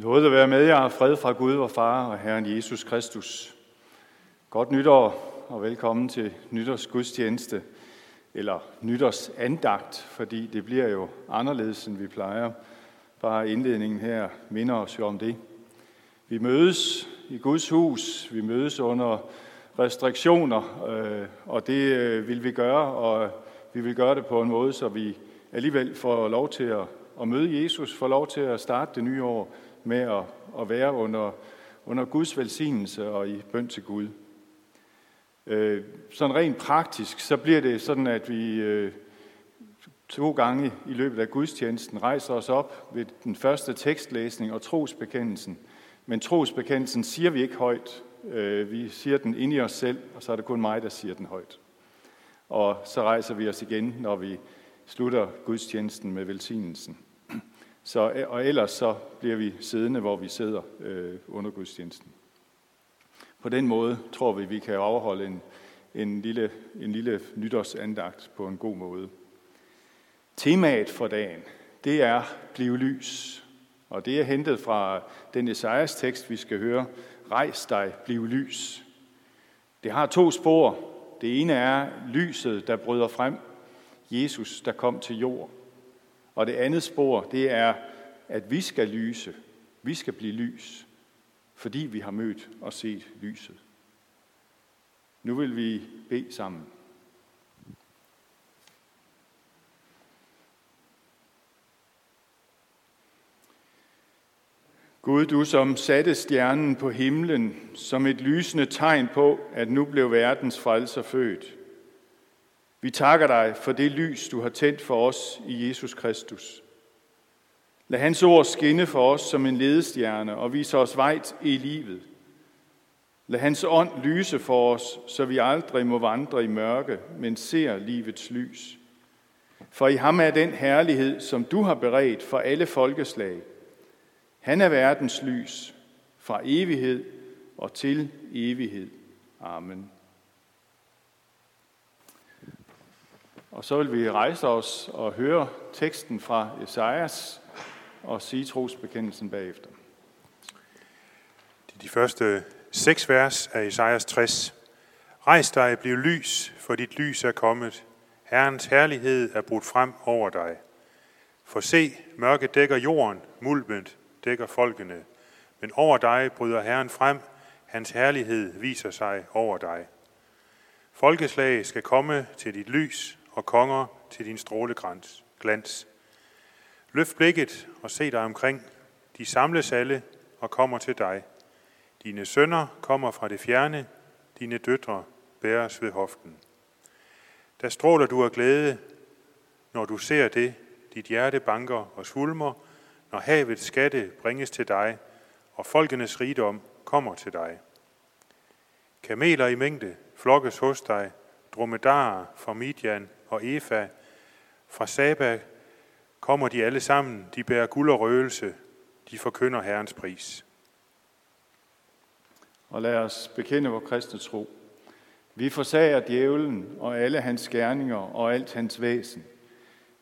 Noget at være med jer, fred fra Gud vor Far og Herren Jesus Kristus. Godt nytår og velkommen til nytårs gudstjeneste, eller nytårs andagt, fordi det bliver jo anderledes, end vi plejer. Bare indledningen her minder os jo om det. Vi mødes i Guds hus, vi mødes under restriktioner, øh, og det øh, vil vi gøre, og vi vil gøre det på en måde, så vi alligevel får lov til at møde Jesus, får lov til at starte det nye år med at, at være under, under Guds velsignelse og i bøn til Gud. Øh, sådan rent praktisk, så bliver det sådan, at vi øh, to gange i løbet af gudstjenesten rejser os op ved den første tekstlæsning og trosbekendelsen. Men trosbekendelsen siger vi ikke højt. Øh, vi siger den ind i os selv, og så er det kun mig, der siger den højt. Og så rejser vi os igen, når vi slutter gudstjenesten med velsignelsen. Så, øh, og ellers så bliver vi siddende, hvor vi sidder øh, under gudstjenesten. På den måde tror vi, vi kan afholde en, en, lille, en lille nytårsandagt på en god måde. Temaet for dagen, det er blive lys. Og det er hentet fra den Esajas tekst, vi skal høre. Rejs dig, bliv lys. Det har to spor. Det ene er lyset, der bryder frem. Jesus, der kom til jord. Og det andet spor, det er, at vi skal lyse. Vi skal blive lys, fordi vi har mødt og set lyset. Nu vil vi bede sammen. Gud, du som satte stjernen på himlen som et lysende tegn på, at nu blev verdens frelser født. Vi takker dig for det lys, du har tændt for os i Jesus Kristus. Lad hans ord skinne for os som en ledestjerne og vise os vej i livet. Lad hans ånd lyse for os, så vi aldrig må vandre i mørke, men ser livets lys. For i ham er den herlighed, som du har beredt for alle folkeslag. Han er verdens lys fra evighed og til evighed. Amen. Og så vil vi rejse os og høre teksten fra Esajas og sige trosbekendelsen bagefter. Det er de første seks vers af Esajas 60. Rejs dig, bliv lys, for dit lys er kommet. Herrens herlighed er brudt frem over dig. For se, mørke dækker jorden, mulmet dækker folkene. Men over dig bryder Herren frem, hans herlighed viser sig over dig. Folkeslag skal komme til dit lys, og konger til din stråleglans. glans. Løft blikket og se dig omkring. De samles alle og kommer til dig. Dine sønner kommer fra det fjerne, dine døtre bæres ved hoften. Der stråler du af glæde, når du ser det, dit hjerte banker og svulmer, når havets skatte bringes til dig, og folkenes rigdom kommer til dig. Kameler i mængde flokkes hos dig, dromedarer fra Midian og Efa fra Saba kommer de alle sammen, de bærer guld og røgelse, de forkynder Herrens pris. Og lad os bekende vores kristne tro. Vi forsager djævlen og alle hans gerninger og alt hans væsen.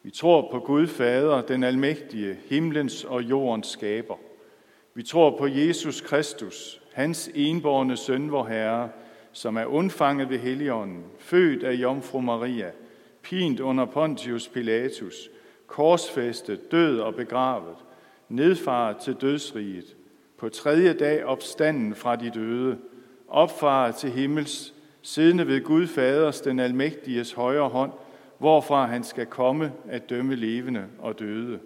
Vi tror på Gud Fader, den almægtige, himlens og jordens skaber. Vi tror på Jesus Kristus, hans enborne søn, vor Herre, som er undfanget ved Helligånden, født af Jomfru Maria, pint under Pontius Pilatus, korsfæstet, død og begravet, nedfaret til dødsriget, på tredje dag opstanden fra de døde, opfaret til himmels, siddende ved Gud Faders, den almægtiges højre hånd, hvorfra han skal komme at dømme levende og døde.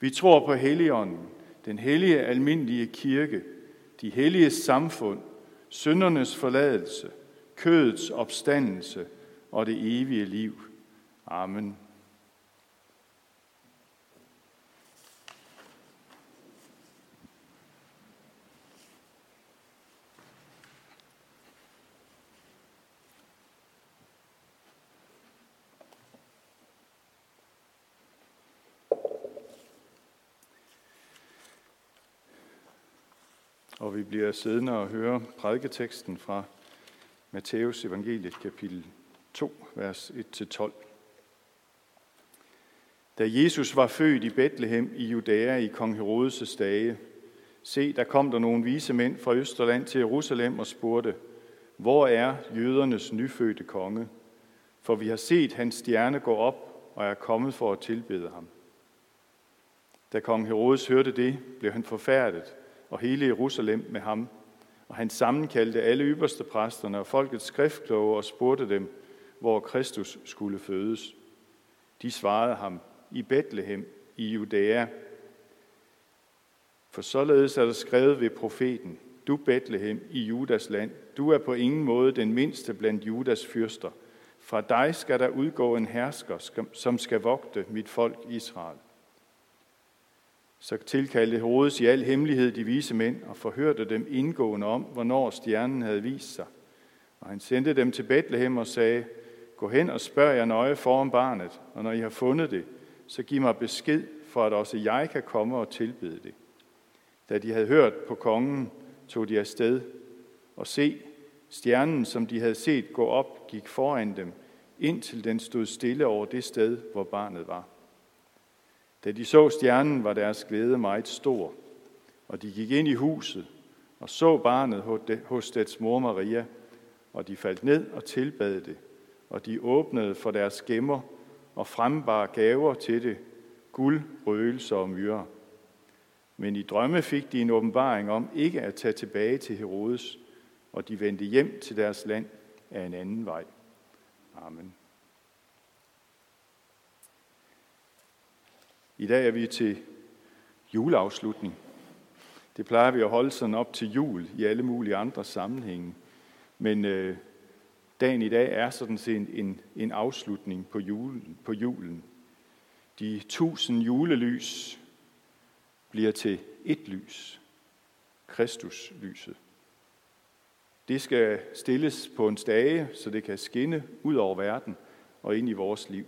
Vi tror på Helligånden, den hellige almindelige kirke, de hellige samfund, syndernes forladelse, kødets opstandelse og det evige liv. Amen. Og vi bliver siddende og høre prædiketeksten fra Matteus evangeliet kapitel 2, vers 1-12. Da Jesus var født i Bethlehem i Judæa i kong Herodes' dage, Se, der kom der nogle vise mænd fra Østerland til Jerusalem og spurgte, hvor er jødernes nyfødte konge? For vi har set hans stjerne gå op og er kommet for at tilbede ham. Da kong Herodes hørte det, blev han forfærdet, og hele Jerusalem med ham. Og han sammenkaldte alle ypperste præsterne og folkets skriftkloge og spurgte dem, hvor Kristus skulle fødes. De svarede ham, i Bethlehem i Judæa. For således er der skrevet ved profeten, du Bethlehem i Judas land, du er på ingen måde den mindste blandt Judas fyrster. Fra dig skal der udgå en hersker, som skal vogte mit folk Israel. Så tilkaldte Herodes i al hemmelighed de vise mænd og forhørte dem indgående om, hvornår stjernen havde vist sig. Og han sendte dem til Bethlehem og sagde, gå hen og spørg jer nøje foran barnet, og når I har fundet det, så giv mig besked, for at også jeg kan komme og tilbede det. Da de havde hørt på kongen, tog de afsted, og se, stjernen, som de havde set gå op, gik foran dem, indtil den stod stille over det sted, hvor barnet var. Da de så stjernen, var deres glæde meget stor, og de gik ind i huset og så barnet hos dets mor Maria, og de faldt ned og tilbad det, og de åbnede for deres gemmer og frembar gaver til det, guld, røgelser og myrer. Men i drømme fik de en åbenbaring om ikke at tage tilbage til Herodes, og de vendte hjem til deres land af en anden vej. Amen. I dag er vi til juleafslutning. Det plejer vi at holde sådan op til jul i alle mulige andre sammenhænge. Men øh, dagen i dag er sådan set en, en afslutning på julen, på julen. De tusind julelys bliver til et lys. Kristuslyset. Det skal stilles på en stage, så det kan skinne ud over verden og ind i vores liv.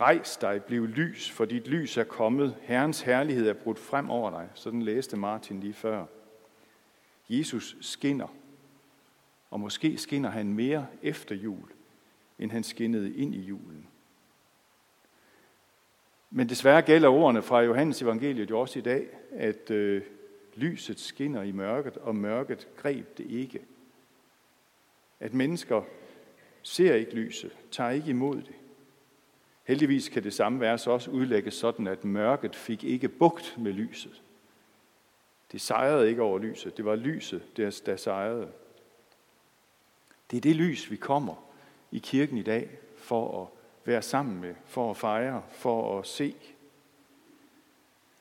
Rejs dig, bliv lys, for dit lys er kommet. Herrens herlighed er brudt frem over dig. Sådan læste Martin lige før. Jesus skinner, og måske skinner han mere efter jul, end han skinnede ind i julen. Men desværre gælder ordene fra Johannes evangeliet jo også i dag, at øh, lyset skinner i mørket, og mørket greb det ikke. At mennesker ser ikke lyset, tager ikke imod det. Heldigvis kan det samme vers også udlægges sådan, at mørket fik ikke bugt med lyset. Det sejrede ikke over lyset. Det var lyset, der, der sejrede. Det er det lys, vi kommer i kirken i dag for at være sammen med, for at fejre, for at se.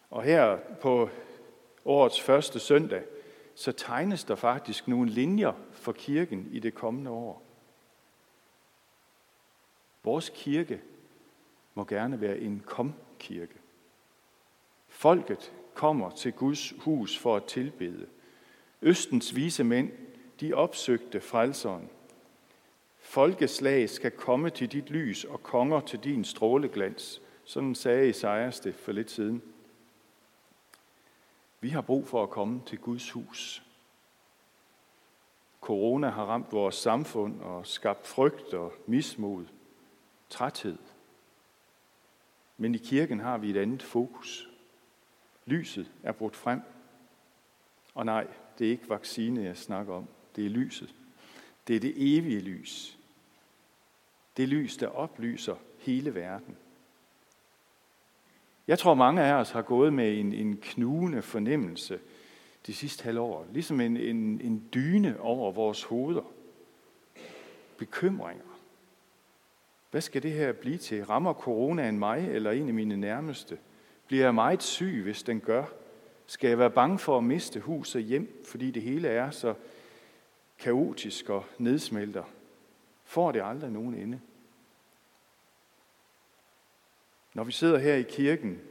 Og her på årets første søndag, så tegnes der faktisk nogle linjer for kirken i det kommende år. Vores kirke må gerne være en kom-kirke. Folket kommer til Guds hus for at tilbede. Østens vise mænd, de opsøgte frelseren. Folkeslag skal komme til dit lys og konger til din stråleglans. Sådan sagde Esajas det for lidt siden. Vi har brug for at komme til Guds hus. Corona har ramt vores samfund og skabt frygt og mismod, træthed. Men i kirken har vi et andet fokus. Lyset er brudt frem. Og nej, det er ikke vaccine, jeg snakker om. Det er lyset. Det er det evige lys. Det lys, der oplyser hele verden. Jeg tror, mange af os har gået med en, en knugende fornemmelse de sidste halvår. Ligesom en, en, en dyne over vores hoveder. Bekymringer. Hvad skal det her blive til? Rammer coronaen mig eller en af mine nærmeste? Bliver jeg meget syg, hvis den gør? Skal jeg være bange for at miste hus og hjem, fordi det hele er så kaotisk og nedsmelter? Får det aldrig nogen ende? Når vi sidder her i kirken,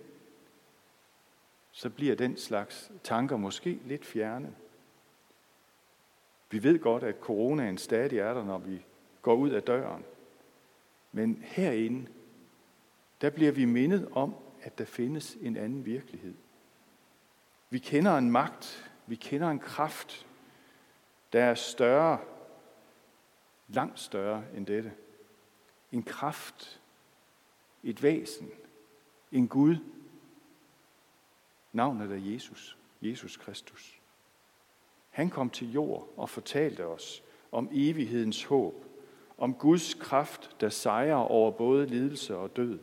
så bliver den slags tanker måske lidt fjerne. Vi ved godt, at coronaen stadig er der, når vi går ud af døren. Men herinde, der bliver vi mindet om, at der findes en anden virkelighed. Vi kender en magt, vi kender en kraft, der er større, langt større end dette. En kraft, et væsen, en Gud. Navnet er Jesus. Jesus Kristus. Han kom til jord og fortalte os om evighedens håb, om Guds kraft, der sejrer over både lidelse og død.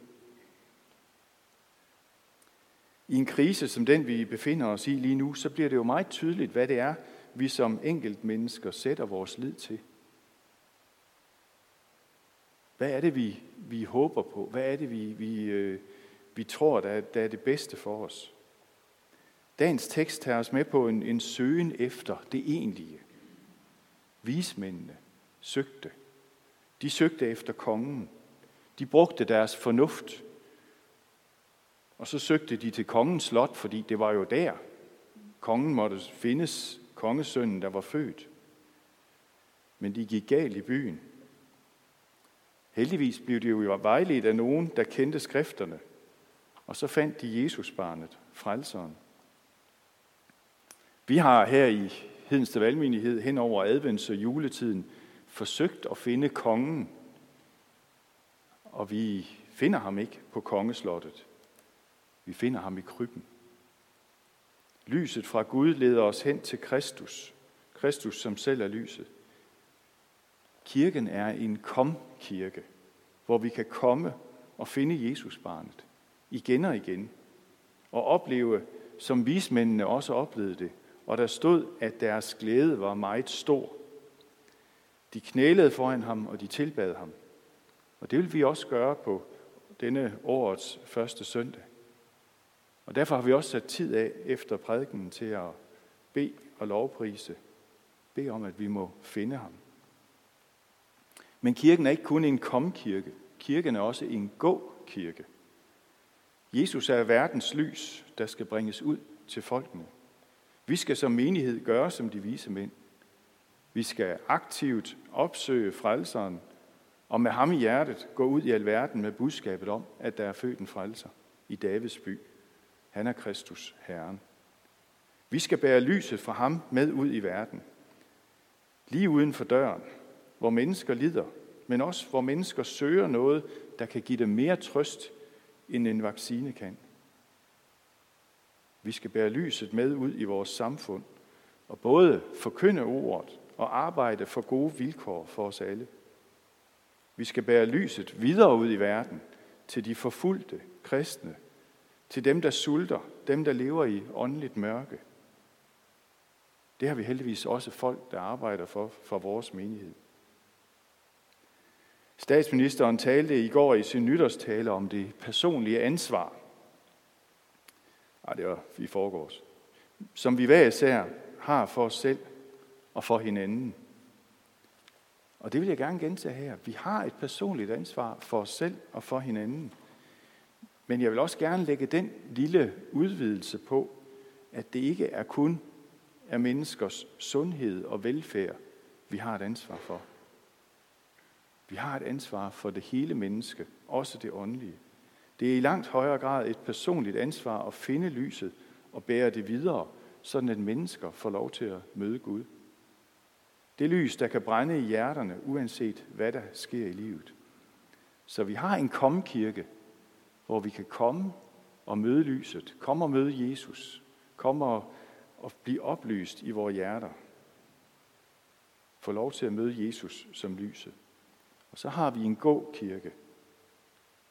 I en krise som den, vi befinder os i lige nu, så bliver det jo meget tydeligt, hvad det er, vi som enkelt mennesker sætter vores lid til. Hvad er det, vi, vi håber på? Hvad er det, vi, vi, øh, vi tror, der der er det bedste for os? Dagens tekst tager os med på en, en søgen efter det egentlige. Vismændene søgte. De søgte efter kongen. De brugte deres fornuft. Og så søgte de til kongens slot, fordi det var jo der, kongen måtte findes, kongesønnen, der var født. Men de gik galt i byen. Heldigvis blev de jo vejledt af nogen, der kendte skrifterne. Og så fandt de Jesusbarnet, frelseren. Vi har her i Hedensted Valgmenighed hen over advents- og juletiden forsøgt at finde kongen, og vi finder ham ikke på kongeslottet. Vi finder ham i krybben. Lyset fra Gud leder os hen til Kristus. Kristus, som selv er lyset. Kirken er en kom-kirke, hvor vi kan komme og finde Jesusbarnet igen og igen, og opleve, som vismændene også oplevede det, og der stod, at deres glæde var meget stor. De knælede foran ham, og de tilbad ham. Og det vil vi også gøre på denne årets første søndag. Og derfor har vi også sat tid af efter prædiken til at bede og lovprise. Bede om, at vi må finde ham. Men kirken er ikke kun en komkirke. Kirken er også en gå-kirke. Jesus er verdens lys, der skal bringes ud til folkene. Vi skal som menighed gøre som de vise mænd. Vi skal aktivt opsøge frelseren, og med ham i hjertet gå ud i alverden med budskabet om, at der er født en frelser i Davids by. Han er Kristus, Herren. Vi skal bære lyset fra ham med ud i verden. Lige uden for døren, hvor mennesker lider, men også hvor mennesker søger noget, der kan give dem mere trøst, end en vaccine kan. Vi skal bære lyset med ud i vores samfund, og både forkynde ordet og arbejde for gode vilkår for os alle. Vi skal bære lyset videre ud i verden til de forfulgte kristne, til dem, der sulter, dem, der lever i åndeligt mørke. Det har vi heldigvis også folk, der arbejder for, for vores menighed. Statsministeren talte i går i sin nytårstale om det personlige ansvar. Ej, det var i forgårs. Som vi hver især har for os selv og for hinanden. Og det vil jeg gerne gentage her. Vi har et personligt ansvar for os selv og for hinanden. Men jeg vil også gerne lægge den lille udvidelse på, at det ikke er kun er menneskers sundhed og velfærd, vi har et ansvar for. Vi har et ansvar for det hele menneske, også det åndelige. Det er i langt højere grad et personligt ansvar at finde lyset og bære det videre, sådan at mennesker får lov til at møde Gud. Det lys, der kan brænde i hjerterne, uanset hvad der sker i livet. Så vi har en komkirke, hvor vi kan komme og møde lyset, Kom og møde Jesus, Kom og, og blive oplyst i vores hjerter. Få lov til at møde Jesus som lyset. Og så har vi en god kirke.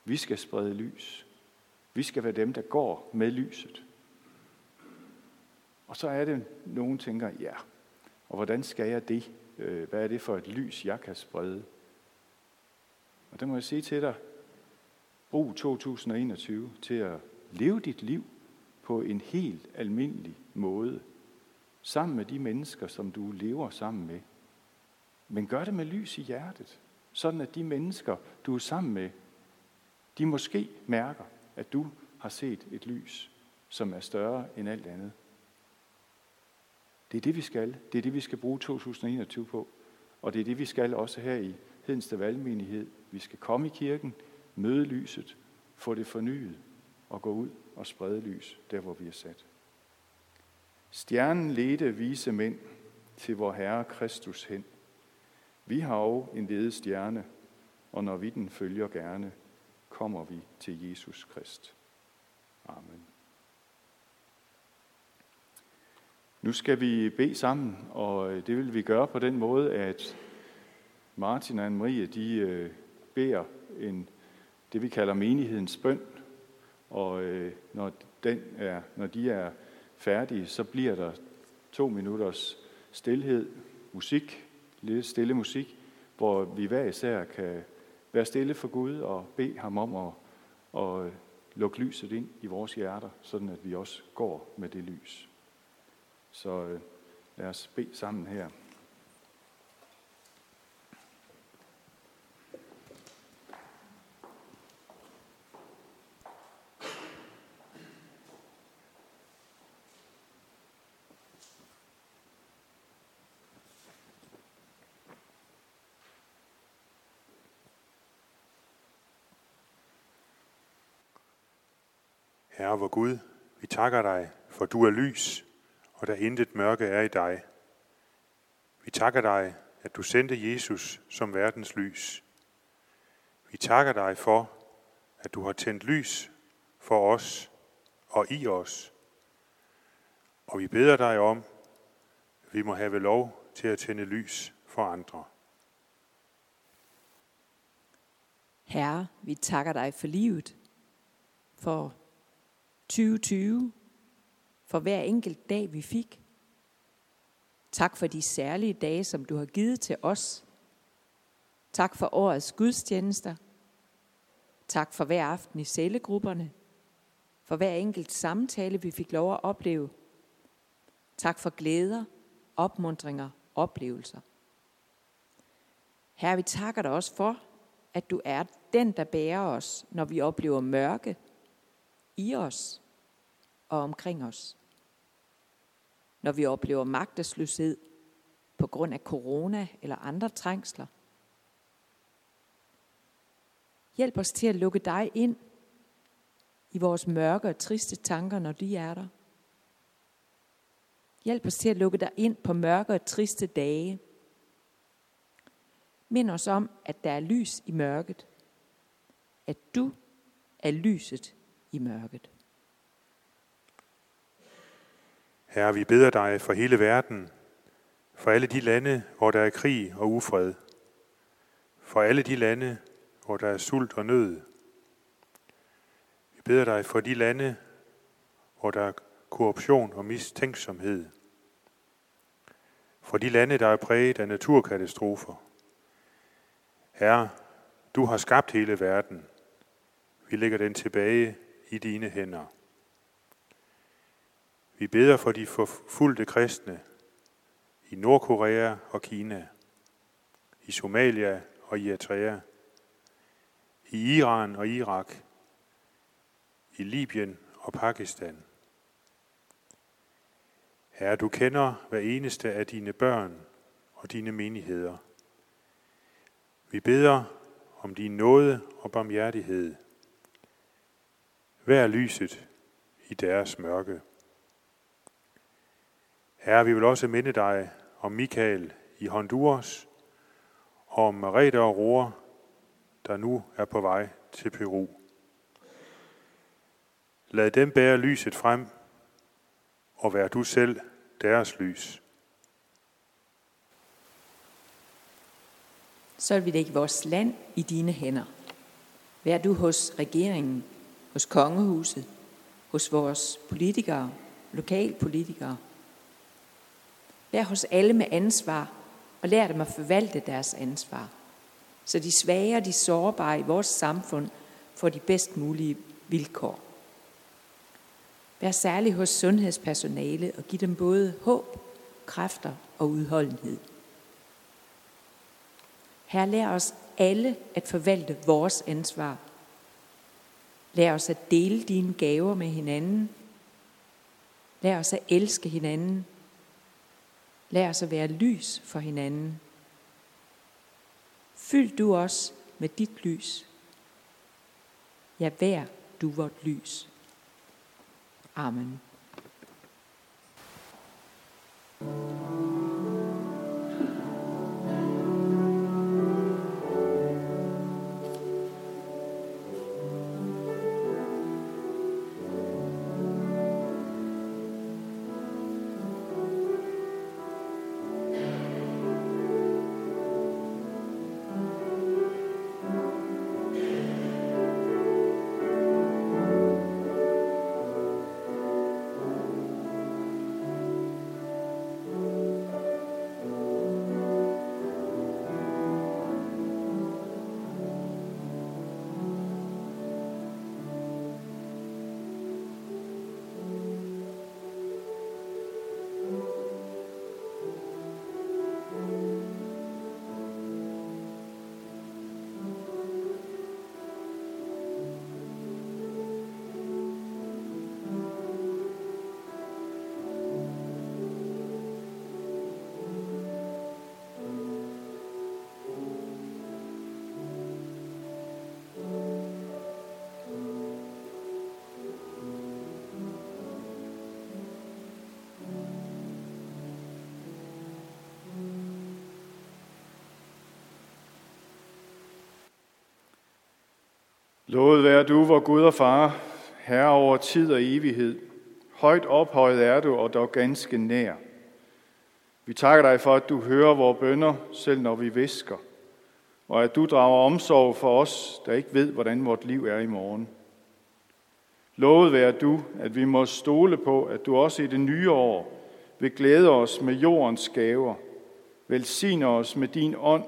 Vi skal sprede lys. Vi skal være dem, der går med lyset. Og så er det, nogen tænker, ja, og hvordan skal jeg det? Øh, hvad er det for et lys, jeg kan sprede? Og det må jeg sige til dig, brug 2021 til at leve dit liv på en helt almindelig måde, sammen med de mennesker, som du lever sammen med. Men gør det med lys i hjertet sådan at de mennesker, du er sammen med, de måske mærker, at du har set et lys, som er større end alt andet. Det er det, vi skal. Det er det, vi skal bruge 2021 på. Og det er det, vi skal også her i Hedensted Valgmenighed. Vi skal komme i kirken, møde lyset, få det fornyet og gå ud og sprede lys der, hvor vi er sat. Stjernen ledte vise mænd til vor Herre Kristus hen – vi har også en ledet stjerne, og når vi den følger gerne, kommer vi til Jesus Krist. Amen. Nu skal vi bede sammen, og det vil vi gøre på den måde, at Martin og Anne-Marie, de øh, beder en, det, vi kalder menighedens bøn. Og øh, når, den er, når de er færdige, så bliver der to minutters stillhed, musik, lidt stille musik, hvor vi hver især kan være stille for Gud og bede ham om at, at lukke lyset ind i vores hjerter, sådan at vi også går med det lys. Så øh, lad os bede sammen her. Herre vor Gud, vi takker dig, for du er lys, og der intet mørke er i dig. Vi takker dig, at du sendte Jesus som verdens lys. Vi takker dig for, at du har tændt lys for os og i os. Og vi beder dig om, at vi må have lov til at tænde lys for andre. Herre, vi takker dig for livet, for 2020, for hver enkelt dag, vi fik. Tak for de særlige dage, som du har givet til os. Tak for årets gudstjenester. Tak for hver aften i cellegrupperne. For hver enkelt samtale, vi fik lov at opleve. Tak for glæder, opmuntringer, oplevelser. Herre, vi takker dig også for, at du er den, der bærer os, når vi oplever mørke i os og omkring os. Når vi oplever magtesløshed på grund af corona eller andre trængsler. Hjælp os til at lukke dig ind i vores mørke og triste tanker, når de er der. Hjælp os til at lukke dig ind på mørke og triste dage. Mind os om, at der er lys i mørket. At du er lyset i mørket. Herre, vi beder dig for hele verden, for alle de lande, hvor der er krig og ufred, for alle de lande, hvor der er sult og nød. Vi beder dig for de lande, hvor der er korruption og mistænksomhed, for de lande, der er præget af naturkatastrofer. Herre, du har skabt hele verden. Vi lægger den tilbage i dine hænder. Vi beder for de forfulgte kristne i Nordkorea og Kina, i Somalia og i Eritrea, i Iran og Irak, i Libyen og Pakistan. Herre, du kender hver eneste af dine børn og dine menigheder. Vi beder om din nåde og barmhjertighed – Vær lyset i deres mørke. Herre, vi vil også minde dig om Michael i Honduras, og om Marita og Roar, der nu er på vej til Peru. Lad dem bære lyset frem, og vær du selv deres lys. Så vil vi lægge vores land i dine hænder. Vær du hos regeringen hos kongehuset, hos vores politikere, lokalpolitikere. Vær hos alle med ansvar, og lær dem at forvalte deres ansvar, så de svage og de sårbare i vores samfund får de bedst mulige vilkår. Vær særlig hos sundhedspersonale og giv dem både håb, kræfter og udholdenhed. Her lær os alle at forvalte vores ansvar Lær os at dele dine gaver med hinanden. Lær os at elske hinanden. Lær os at være lys for hinanden. Fyld du os med dit lys. Ja, vær du vort lys. Amen. Lovet være du, hvor Gud og Far, Herre over tid og evighed. Højt ophøjet er du, og dog ganske nær. Vi takker dig for, at du hører vores bønder, selv når vi visker, og at du drager omsorg for os, der ikke ved, hvordan vort liv er i morgen. Lovet være du, at vi må stole på, at du også i det nye år vil glæde os med jordens gaver, velsigne os med din ånd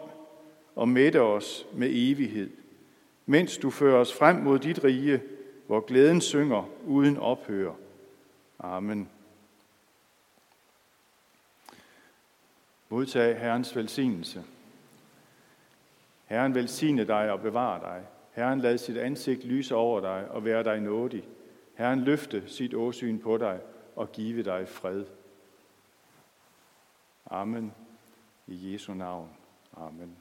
og mætte os med evighed, mens du fører os frem mod dit rige, hvor glæden synger uden ophør. Amen. Modtag Herrens velsignelse. Herren velsigne dig og bevare dig. Herren lad sit ansigt lyse over dig og være dig nådig. Herren løfte sit åsyn på dig og give dig fred. Amen. I Jesu navn. Amen.